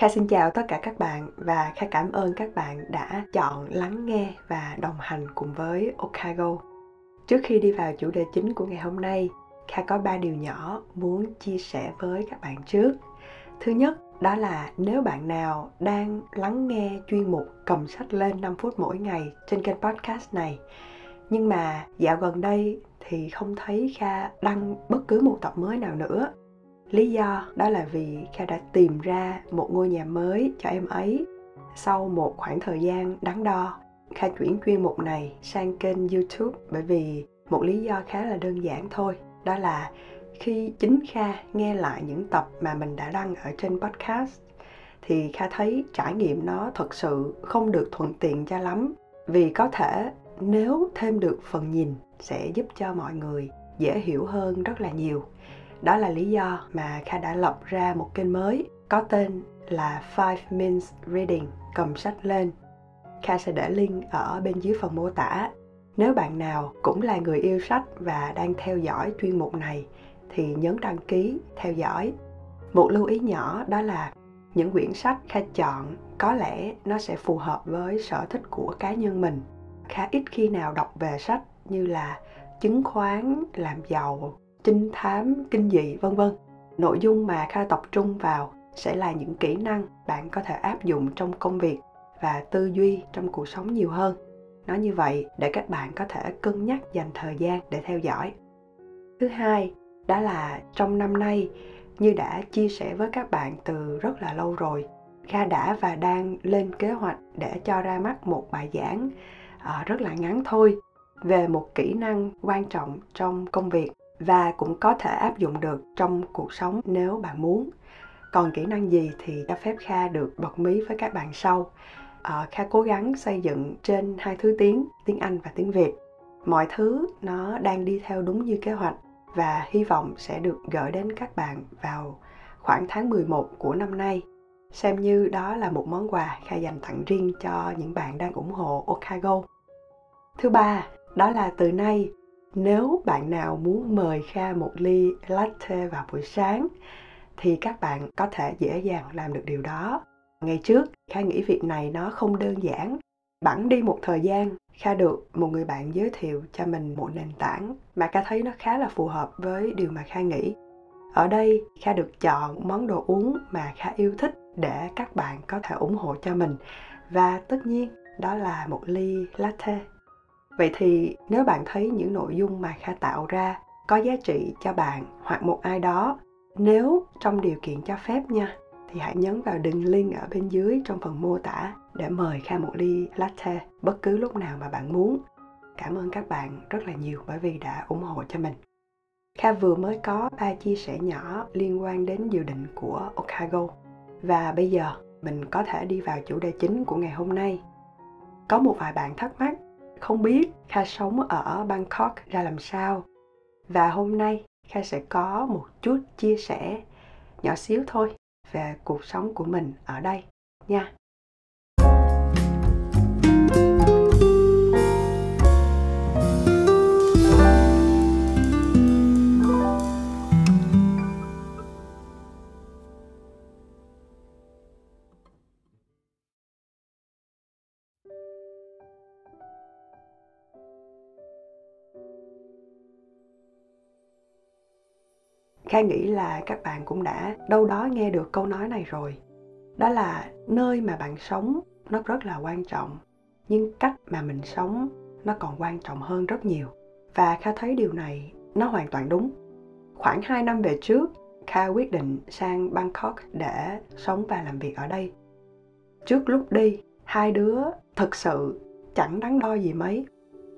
Kha xin chào tất cả các bạn và Kha cảm ơn các bạn đã chọn lắng nghe và đồng hành cùng với Okago. Trước khi đi vào chủ đề chính của ngày hôm nay, Kha có ba điều nhỏ muốn chia sẻ với các bạn trước. Thứ nhất, đó là nếu bạn nào đang lắng nghe chuyên mục cầm sách lên 5 phút mỗi ngày trên kênh podcast này nhưng mà dạo gần đây thì không thấy Kha đăng bất cứ một tập mới nào nữa lý do đó là vì kha đã tìm ra một ngôi nhà mới cho em ấy. Sau một khoảng thời gian đắn đo, kha chuyển chuyên mục này sang kênh youtube bởi vì một lý do khá là đơn giản thôi. Đó là khi chính kha nghe lại những tập mà mình đã đăng ở trên podcast, thì kha thấy trải nghiệm nó thật sự không được thuận tiện cho lắm. Vì có thể nếu thêm được phần nhìn sẽ giúp cho mọi người dễ hiểu hơn rất là nhiều đó là lý do mà Kha đã lập ra một kênh mới có tên là Five Minutes Reading cầm sách lên. Kha sẽ để link ở bên dưới phần mô tả. Nếu bạn nào cũng là người yêu sách và đang theo dõi chuyên mục này thì nhấn đăng ký, theo dõi. Một lưu ý nhỏ đó là những quyển sách Kha chọn có lẽ nó sẽ phù hợp với sở thích của cá nhân mình. Khá ít khi nào đọc về sách như là chứng khoán, làm giàu, trinh thám, kinh dị, vân vân. Nội dung mà kha tập trung vào sẽ là những kỹ năng bạn có thể áp dụng trong công việc và tư duy trong cuộc sống nhiều hơn. Nói như vậy để các bạn có thể cân nhắc dành thời gian để theo dõi. Thứ hai, đó là trong năm nay, như đã chia sẻ với các bạn từ rất là lâu rồi, kha đã và đang lên kế hoạch để cho ra mắt một bài giảng ờ, rất là ngắn thôi về một kỹ năng quan trọng trong công việc và cũng có thể áp dụng được trong cuộc sống nếu bạn muốn. Còn kỹ năng gì thì cho phép kha được bật mí với các bạn sau. À, kha cố gắng xây dựng trên hai thứ tiếng tiếng anh và tiếng việt. Mọi thứ nó đang đi theo đúng như kế hoạch và hy vọng sẽ được gửi đến các bạn vào khoảng tháng 11 của năm nay. Xem như đó là một món quà kha dành tặng riêng cho những bạn đang ủng hộ Okago. Thứ ba, đó là từ nay nếu bạn nào muốn mời Kha một ly latte vào buổi sáng thì các bạn có thể dễ dàng làm được điều đó. Ngày trước, Kha nghĩ việc này nó không đơn giản. Bẵng đi một thời gian, Kha được một người bạn giới thiệu cho mình một nền tảng mà Kha thấy nó khá là phù hợp với điều mà Kha nghĩ. Ở đây, Kha được chọn món đồ uống mà Kha yêu thích để các bạn có thể ủng hộ cho mình. Và tất nhiên, đó là một ly latte vậy thì nếu bạn thấy những nội dung mà kha tạo ra có giá trị cho bạn hoặc một ai đó, nếu trong điều kiện cho phép nha, thì hãy nhấn vào đường link ở bên dưới trong phần mô tả để mời Kha một ly latte bất cứ lúc nào mà bạn muốn. Cảm ơn các bạn rất là nhiều bởi vì đã ủng hộ cho mình. Kha vừa mới có ba chia sẻ nhỏ liên quan đến dự định của Okago. Và bây giờ mình có thể đi vào chủ đề chính của ngày hôm nay. Có một vài bạn thắc mắc không biết Kha sống ở Bangkok ra làm sao. Và hôm nay, Kha sẽ có một chút chia sẻ nhỏ xíu thôi về cuộc sống của mình ở đây nha. Kha nghĩ là các bạn cũng đã đâu đó nghe được câu nói này rồi. Đó là nơi mà bạn sống nó rất là quan trọng, nhưng cách mà mình sống nó còn quan trọng hơn rất nhiều. Và Kha thấy điều này nó hoàn toàn đúng. Khoảng 2 năm về trước, Kha quyết định sang Bangkok để sống và làm việc ở đây. Trước lúc đi, hai đứa thực sự chẳng đắn đo gì mấy.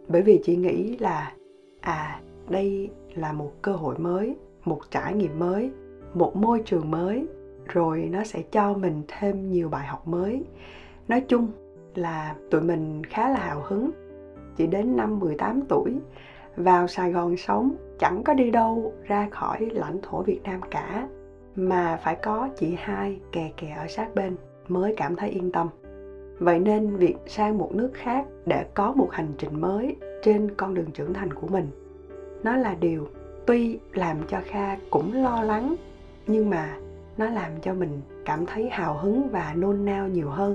Bởi vì chị nghĩ là à, đây là một cơ hội mới một trải nghiệm mới, một môi trường mới, rồi nó sẽ cho mình thêm nhiều bài học mới. Nói chung là tụi mình khá là hào hứng. Chỉ đến năm 18 tuổi, vào Sài Gòn sống, chẳng có đi đâu ra khỏi lãnh thổ Việt Nam cả, mà phải có chị hai kè kè ở sát bên mới cảm thấy yên tâm. Vậy nên việc sang một nước khác để có một hành trình mới trên con đường trưởng thành của mình, nó là điều tuy làm cho kha cũng lo lắng, nhưng mà nó làm cho mình cảm thấy hào hứng và nôn nao nhiều hơn.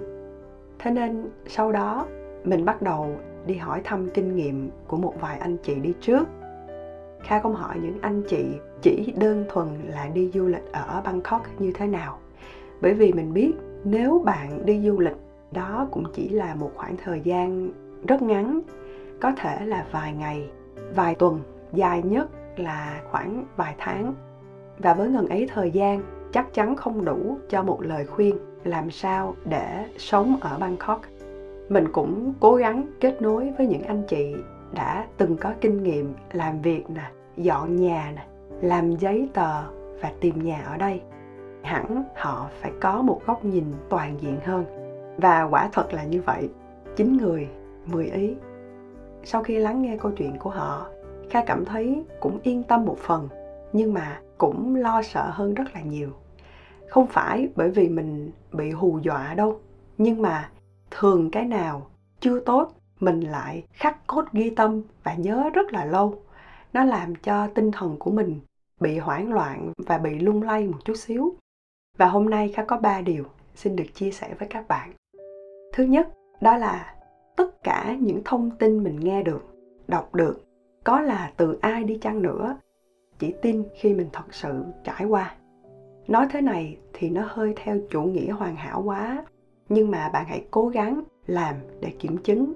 Thế nên sau đó, mình bắt đầu đi hỏi thăm kinh nghiệm của một vài anh chị đi trước. Kha không hỏi những anh chị chỉ đơn thuần là đi du lịch ở bangkok như thế nào. Bởi vì mình biết nếu bạn đi du lịch, đó cũng chỉ là một khoảng thời gian rất ngắn, có thể là vài ngày, vài tuần, dài nhất là khoảng vài tháng. Và với ngần ấy thời gian, chắc chắn không đủ cho một lời khuyên làm sao để sống ở bangkok. Mình cũng cố gắng kết nối với những anh chị đã từng có kinh nghiệm làm việc nè, dọn nhà nè, làm giấy tờ và tìm nhà ở đây. Hẳn họ phải có một góc nhìn toàn diện hơn. Và quả thật là như vậy. Chín người, mười ý. Sau khi lắng nghe câu chuyện của họ kha cảm thấy cũng yên tâm một phần, nhưng mà cũng lo sợ hơn rất là nhiều. Không phải bởi vì mình bị hù dọa đâu, nhưng mà thường cái nào chưa tốt, mình lại khắc cốt ghi tâm và nhớ rất là lâu. Nó làm cho tinh thần của mình bị hoảng loạn và bị lung lay một chút xíu. Và hôm nay kha có ba điều xin được chia sẻ với các bạn. Thứ nhất, đó là tất cả những thông tin mình nghe được, đọc được có là từ ai đi chăng nữa, chỉ tin khi mình thật sự trải qua. Nói thế này thì nó hơi theo chủ nghĩa hoàn hảo quá, nhưng mà bạn hãy cố gắng làm để kiểm chứng.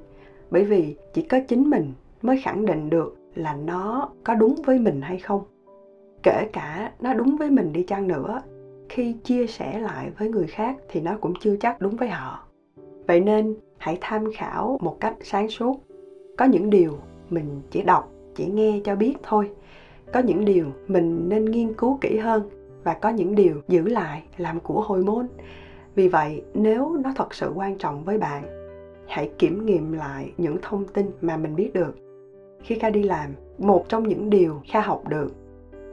Bởi vì chỉ có chính mình mới khẳng định được là nó có đúng với mình hay không. Kể cả nó đúng với mình đi chăng nữa, khi chia sẻ lại với người khác thì nó cũng chưa chắc đúng với họ. Vậy nên hãy tham khảo một cách sáng suốt. Có những điều mình chỉ đọc chỉ nghe cho biết thôi. Có những điều mình nên nghiên cứu kỹ hơn và có những điều giữ lại làm của hồi môn vì vậy, nếu nó thật sự quan trọng với bạn, hãy kiểm nghiệm lại những thông tin mà mình biết được. Khi kha đi làm, một trong những điều kha học được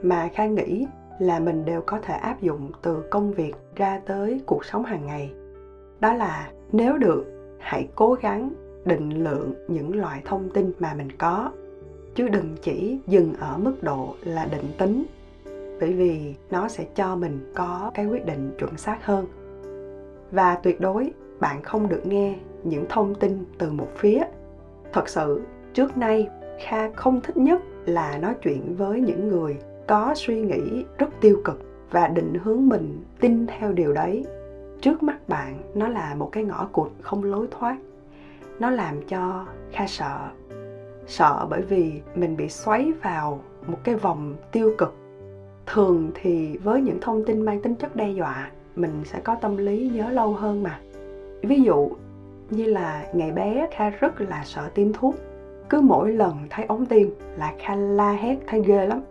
mà kha nghĩ là mình đều có thể áp dụng từ công việc ra tới cuộc sống hàng ngày, đó là nếu được, hãy cố gắng định lượng những loại thông tin mà mình có chứ đừng chỉ dừng ở mức độ là định tính, bởi vì nó sẽ cho mình có cái quyết định chuẩn xác hơn. Và tuyệt đối bạn không được nghe những thông tin từ một phía. Thật sự, trước nay, kha không thích nhất là nói chuyện với những người có suy nghĩ rất tiêu cực và định hướng mình tin theo điều đấy. Trước mắt bạn, nó là một cái ngõ cụt không lối thoát. Nó làm cho kha sợ sợ bởi vì mình bị xoáy vào một cái vòng tiêu cực. Thường thì với những thông tin mang tính chất đe dọa, mình sẽ có tâm lý nhớ lâu hơn mà. Ví dụ như là ngày bé kha rất là sợ tiêm thuốc. Cứ mỗi lần thấy ống tiêm là kha la hét, thấy ghê lắm.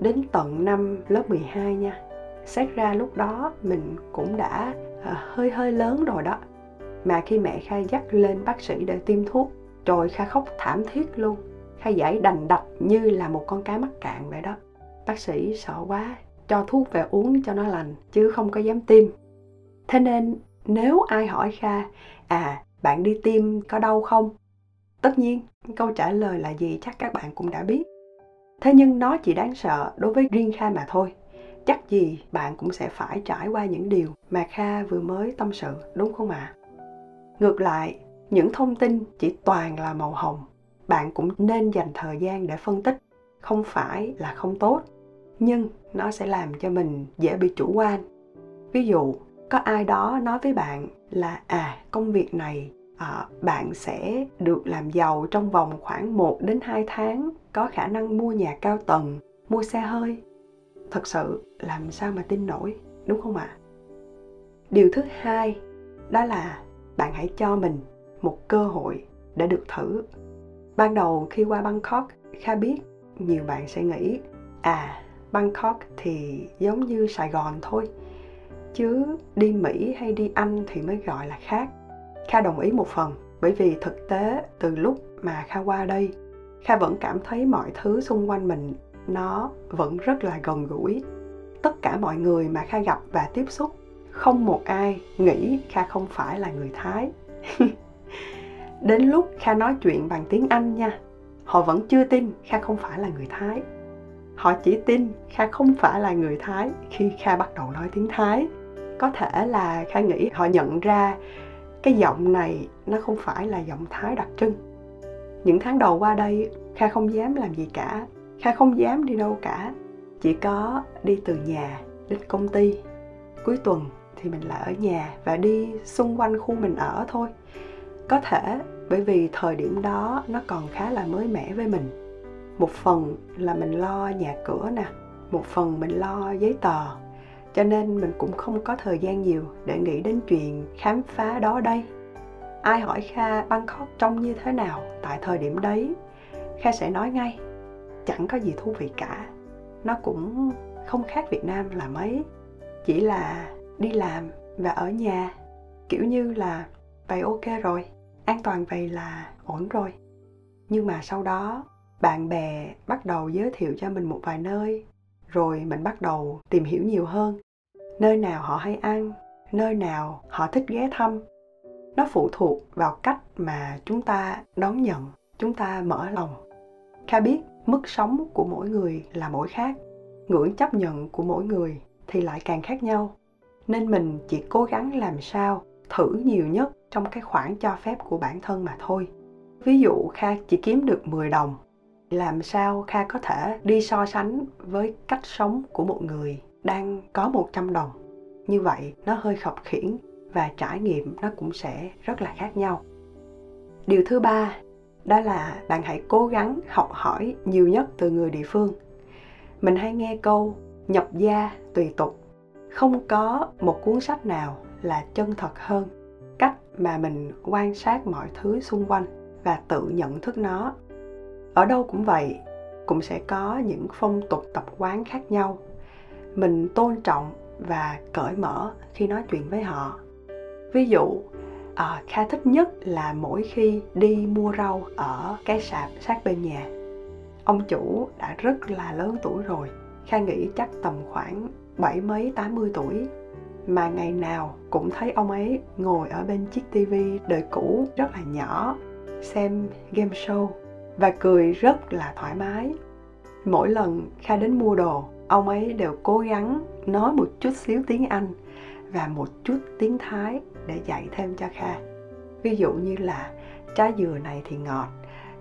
Đến tận năm lớp 12 nha, xét ra lúc đó mình cũng đã ờ, hơi hơi lớn rồi đó. Mà khi mẹ kha dắt lên bác sĩ để tiêm thuốc rồi kha khóc thảm thiết luôn, kha giải đành đạch như là một con cá mắc cạn vậy đó. Bác sĩ sợ quá, cho thuốc về uống cho nó lành, chứ không có dám tiêm. Thế nên nếu ai hỏi kha à bạn đi tiêm có đau không? Tất nhiên, câu trả lời là gì chắc các bạn cũng đã biết. Thế nhưng nó chỉ đáng sợ đối với riêng kha mà thôi. Chắc gì bạn cũng sẽ phải trải qua những điều mà kha vừa mới tâm sự, đúng không ạ? À? ngược lại những thông tin chỉ toàn là màu hồng. Bạn cũng nên dành thời gian để phân tích. Không phải là không tốt nhưng nó sẽ làm cho mình dễ bị chủ quan. Ví dụ có ai đó nói với bạn là à công việc này à, bạn sẽ được làm giàu trong vòng khoảng 1 đến 2 tháng có khả năng mua nhà cao tầng mua xe hơi. Thật sự làm sao mà tin nổi đúng không ạ? À? điều thứ hai đó là bạn hãy cho mình một cơ hội để được thử. Ban đầu khi qua bangkok, kha biết nhiều bạn sẽ nghĩ à bangkok thì giống như sài gòn thôi, chứ đi mỹ hay đi anh thì mới gọi là khác. Kha đồng ý một phần, bởi vì thực tế từ lúc mà kha qua đây, kha vẫn cảm thấy mọi thứ xung quanh mình nó vẫn rất là gần gũi. Tất cả mọi người mà kha gặp và tiếp xúc, không một ai nghĩ kha không phải là người thái. đến lúc kha nói chuyện bằng tiếng anh nha, họ vẫn chưa tin kha không phải là người thái. Họ chỉ tin kha không phải là người thái khi kha bắt đầu nói tiếng thái. Có thể là kha nghĩ họ nhận ra cái giọng này nó không phải là giọng thái đặc trưng. Những tháng đầu qua đây, kha không dám làm gì cả. Kha không dám đi đâu cả. Chỉ có đi từ nhà đến công ty. Cuối tuần thì mình lại ở nhà và đi xung quanh khu mình ở thôi có thể, bởi vì thời điểm đó nó còn khá là mới mẻ với mình. Một phần là mình lo nhà cửa nè, một phần mình lo giấy tờ, cho nên mình cũng không có thời gian nhiều để nghĩ đến chuyện khám phá đó đây. Ai hỏi kha bangkok trông như thế nào tại thời điểm đấy, kha sẽ nói ngay. Chẳng có gì thú vị cả. Nó cũng không khác việt nam là mấy. Chỉ là đi làm và ở nhà, kiểu như là vậy ok rồi an toàn vậy là ổn rồi. Nhưng mà sau đó, bạn bè bắt đầu giới thiệu cho mình một vài nơi, rồi mình bắt đầu tìm hiểu nhiều hơn. Nơi nào họ hay ăn, nơi nào họ thích ghé thăm, nó phụ thuộc vào cách mà chúng ta đón nhận, chúng ta mở lòng. Kha biết mức sống của mỗi người là mỗi khác, ngưỡng chấp nhận của mỗi người thì lại càng khác nhau. Nên mình chỉ cố gắng làm sao thử nhiều nhất trong cái khoảng cho phép của bản thân mà thôi. Ví dụ kha chỉ kiếm được 10 đồng, làm sao kha có thể đi so sánh với cách sống của một người đang có 100 đồng? Như vậy, nó hơi khập khiễng và trải nghiệm nó cũng sẽ rất là khác nhau. Điều thứ ba, đó là bạn hãy cố gắng học hỏi nhiều nhất từ người địa phương. Mình hay nghe câu nhập gia tùy tục không có một cuốn sách nào là chân thật hơn mà mình quan sát mọi thứ xung quanh và tự nhận thức nó. Ở đâu cũng vậy cũng sẽ có những phong tục tập quán khác nhau. Mình tôn trọng và cởi mở khi nói chuyện với họ. Ví dụ à, kha thích nhất là mỗi khi đi mua rau ở cái sạp sát bên nhà. Ông chủ đã rất là lớn tuổi rồi kha nghĩ chắc tầm khoảng bảy mấy tám mươi tuổi mà ngày nào cũng thấy ông ấy ngồi ở bên chiếc tivi đời cũ rất là nhỏ, xem game show và cười rất là thoải mái. Mỗi lần kha đến mua đồ, ông ấy đều cố gắng nói một chút xíu tiếng anh và một chút tiếng thái để dạy thêm cho kha. Ví dụ như là trái dừa này thì ngọt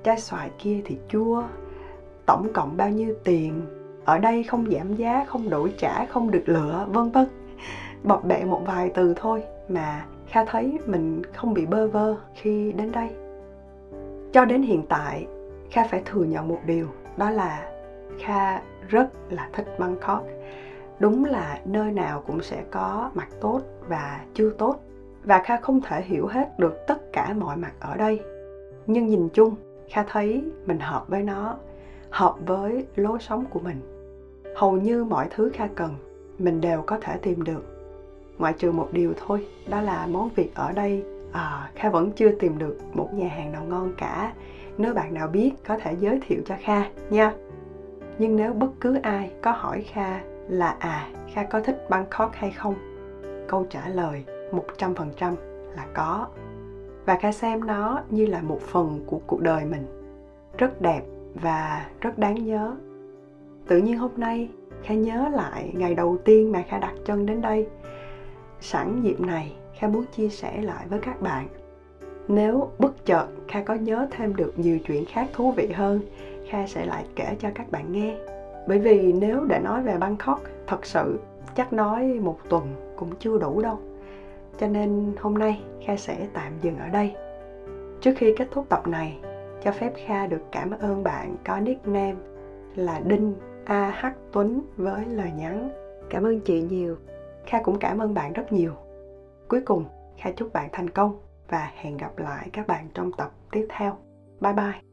trái xoài kia thì chua, tổng cộng bao nhiêu tiền, ở đây không giảm giá, không đổi trả, không được lựa, vân vân bọc bẹ một vài từ thôi mà kha thấy mình không bị bơ vơ khi đến đây. Cho đến hiện tại, kha phải thừa nhận một điều, đó là kha rất là thích bangkok. Đúng là nơi nào cũng sẽ có mặt tốt và chưa tốt, và kha không thể hiểu hết được tất cả mọi mặt ở đây. Nhưng nhìn chung, kha thấy mình hợp với nó, hợp với lối sống của mình. Hầu như mọi thứ kha cần, mình đều có thể tìm được ngoại trừ một điều thôi đó là món việt ở đây à, kha vẫn chưa tìm được một nhà hàng nào ngon cả. Nếu bạn nào biết có thể giới thiệu cho kha nha. Nhưng nếu bất cứ ai có hỏi kha là à kha có thích bangkok hay không câu trả lời 100% là có. Và kha xem nó như là một phần của cuộc đời mình. Rất đẹp và rất đáng nhớ. Tự nhiên hôm nay kha nhớ lại ngày đầu tiên mà kha đặt chân đến đây sẵn dịp này, kha muốn chia sẻ lại với các bạn. Nếu bất chợt kha có nhớ thêm được nhiều chuyện khác thú vị hơn, kha sẽ lại kể cho các bạn nghe. Bởi vì nếu để nói về bangkok, thật sự chắc nói một tuần cũng chưa đủ đâu. Cho nên hôm nay kha sẽ tạm dừng ở đây. Trước khi kết thúc tập này, cho phép kha được cảm ơn bạn có nickname là đinh a h tuấn với lời nhắn. Cảm ơn chị nhiều kha cũng cảm ơn bạn rất nhiều. Cuối cùng, kha chúc bạn thành công và hẹn gặp lại các bạn trong tập tiếp theo. Bye bye.